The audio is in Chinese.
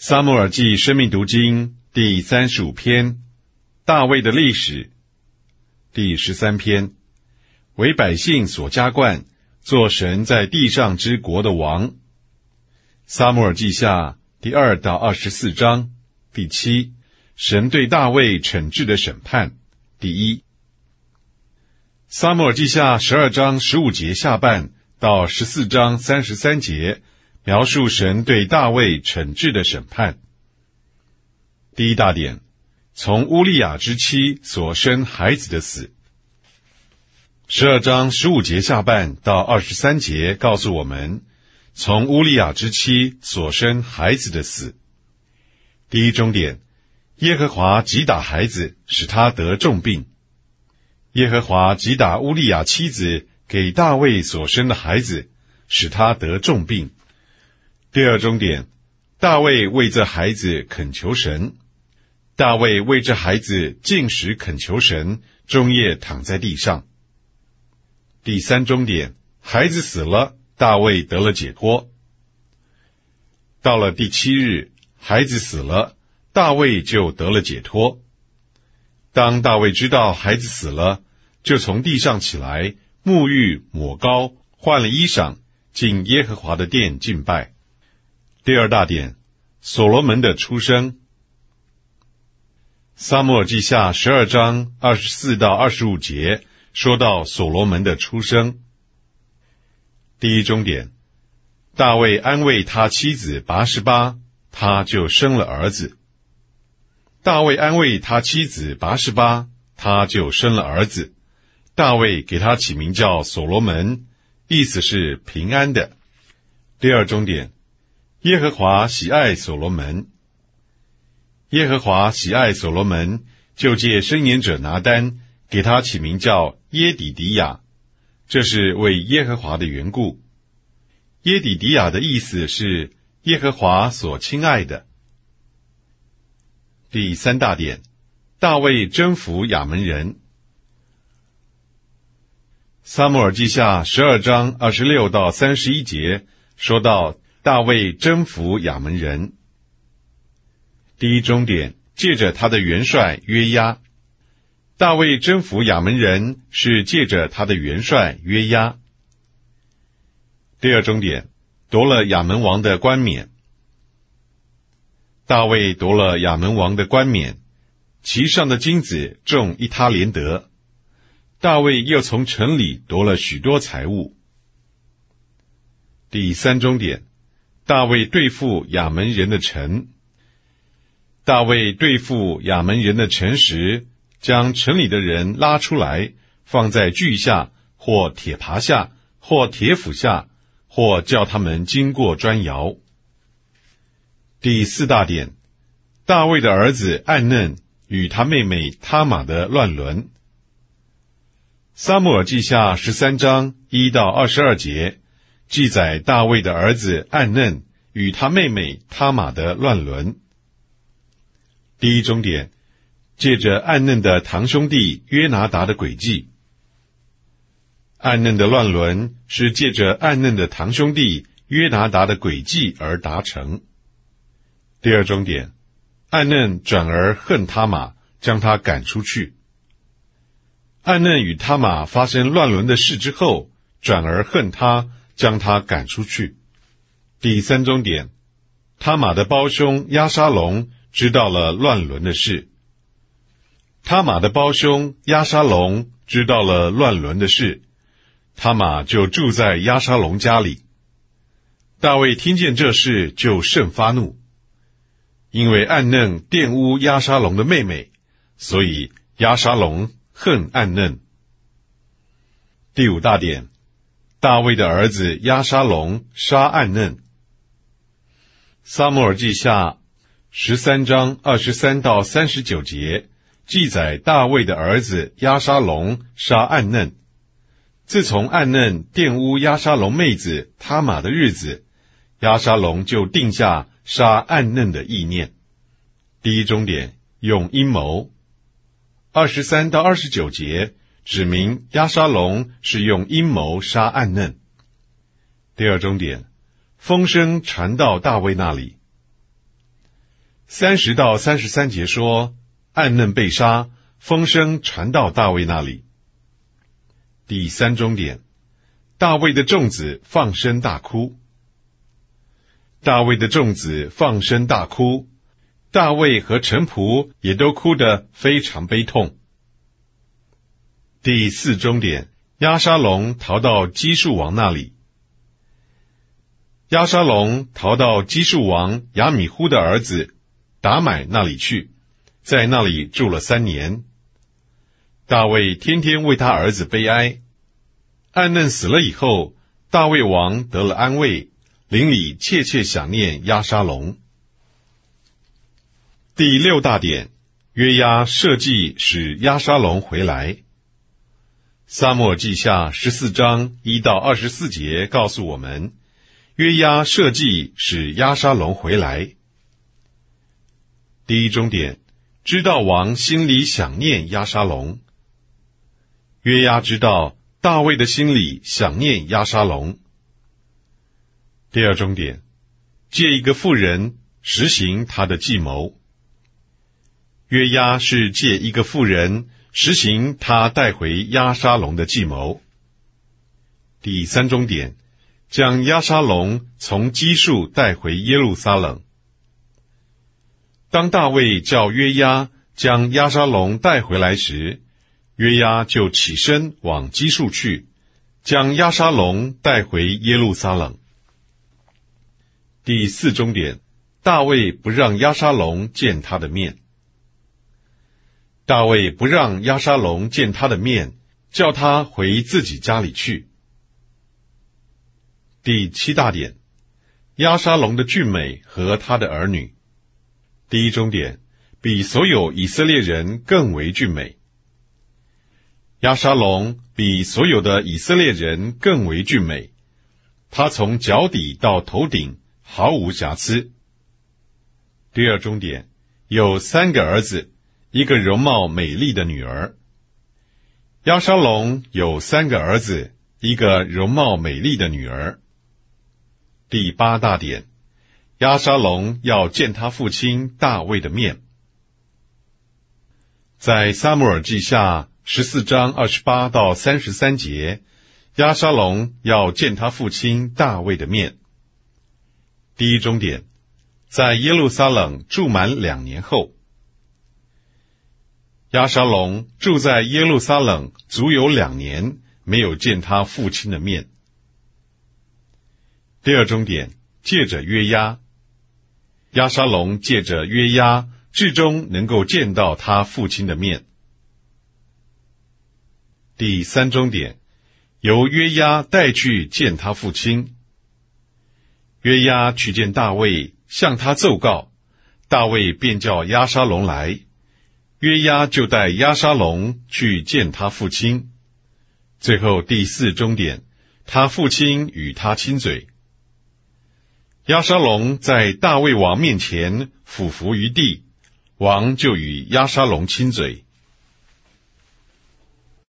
撒母耳记生命读经第三十五篇，大卫的历史第十三篇，为百姓所加冠，做神在地上之国的王。撒母耳记下第二到二十四章第七，神对大卫惩治的审判第一。撒母耳记下十二章十五节下半到十四章三十三节。描述神对大卫惩治的审判。第一大点，从乌利亚之妻所生孩子的死。十二章十五节下半到二十三节告诉我们，从乌利亚之妻所生孩子的死。第一终点，耶和华击打孩子，使他得重病。耶和华击打乌利亚妻子给大卫所生的孩子，使他得重病。第二终点，大卫为这孩子恳求神。大卫为这孩子进食恳求神，终夜躺在地上。第三终点，孩子死了，大卫得了解脱。到了第七日，孩子死了，大卫就得了解脱。当大卫知道孩子死了，就从地上起来，沐浴抹膏，换了衣裳，进耶和华的殿敬拜。第二大点，所罗门的出生。撒母耳记下十二章二十四到二十五节说到所罗门的出生。第一终点，大卫安慰他妻子拔十八，他就生了儿子。大卫安慰他妻子拔十八，他就生了儿子。大卫给他起名叫所罗门，意思是平安的。第二终点。耶和华喜爱所罗门。耶和华喜爱所罗门，就借申言者拿单给他起名叫耶底迪亚，这是为耶和华的缘故。耶底迪亚的意思是耶和华所亲爱的。第三大点，大卫征服亚门人。撒母耳记下十二章二十六到三十一节说到。大卫征服亚门人，第一终点借着他的元帅约押。大卫征服亚门人是借着他的元帅约押。第二终点夺了亚门王的冠冕。大卫夺了亚门王的冠冕，其上的金子重一他连得。大卫又从城里夺了许多财物。第三终点。大卫对付亚门人的城。大卫对付亚门人的城时，将城里的人拉出来，放在锯下，或铁耙下，或铁斧下，或叫他们经过砖窑。第四大点，大卫的儿子暗嫩与他妹妹他玛的乱伦。撒母耳记下十三章一到二十二节。记载大卫的儿子暗嫩与他妹妹他玛的乱伦。第一终点，借着暗嫩的堂兄弟约拿达的诡计。暗嫩的乱伦是借着暗嫩的堂兄弟约拿达的诡计而达成。第二终点，暗嫩转而恨他玛，将他赶出去。暗嫩与他玛发生乱伦的事之后，转而恨他。将他赶出去。第三终点，他玛的胞兄押沙龙知道了乱伦的事。他玛的胞兄押沙龙知道了乱伦的事，他玛就住在押沙龙家里。大卫听见这事，就甚发怒，因为暗嫩玷污押沙龙的妹妹，所以押沙龙恨暗嫩。第五大点。大卫的儿子押沙龙杀暗嫩。撒母耳记下十三章二十三到三十九节记载大卫的儿子押沙龙杀暗嫩。自从暗嫩玷污押沙龙妹子他玛的日子，押沙龙就定下杀暗嫩的意念。第一终点用阴谋。二十三到二十九节。指明押沙龙是用阴谋杀暗嫩。第二终点，风声传到大卫那里。三十到三十三节说，暗嫩被杀，风声传到大卫那里。第三终点，大卫的众子放声大哭。大卫的众子放声大哭，大卫和臣仆也都哭得非常悲痛。第四终点，押沙龙逃到基述王那里。押沙龙逃到基述王亚米忽的儿子。达买那里去，在那里住了三年。大卫天天为他儿子悲哀。暗嫩死了以后，大卫王得了安慰，邻里切切想念押沙龙。第六大点，约押设计使押沙龙回来。撒母记下十四章一到二十四节告诉我们，约押设计使押沙龙回来。第一终点，知道王心里想念押沙龙。约押知道大卫的心里想念押沙龙。第二终点，借一个妇人实行他的计谋。约押是借一个妇人实行他带回押沙龙的计谋。第三终点，将押沙龙从基述带回耶路撒冷。当大卫叫约押将押沙龙带回来时，约押就起身往基述去，将押沙龙带回耶路撒冷。第四终点，大卫不让押沙龙见他的面。大卫不让押沙龙见他的面，叫他回自己家里去。第七大点，押沙龙的俊美和他的儿女。第一终点比所有以色列人更为俊美。亚沙龙比所有的以色列人更为俊美，他从脚底到头顶毫无瑕疵。第二终点有三个儿子，一个容貌美丽的女儿。亚沙龙有三个儿子，一个容貌美丽的女儿。第八大点。亚沙龙要见他父亲大卫的面，在撒母耳记下十四章二十八到三十三节，亚沙龙要见他父亲大卫的面。第一终点，在耶路撒冷住满两年后，亚沙龙住在耶路撒冷足有两年，没有见他父亲的面。第二终点，借着约押。亚沙龙借着约押，至终能够见到他父亲的面。第三终点，由约押带去见他父亲。约押去见大卫，向他奏告，大卫便叫亚沙龙来，约押就带押沙龙去见他父亲。最后第四终点，他父亲与他亲嘴。押沙龙在大卫王面前俯伏于地，王就与押沙龙亲嘴。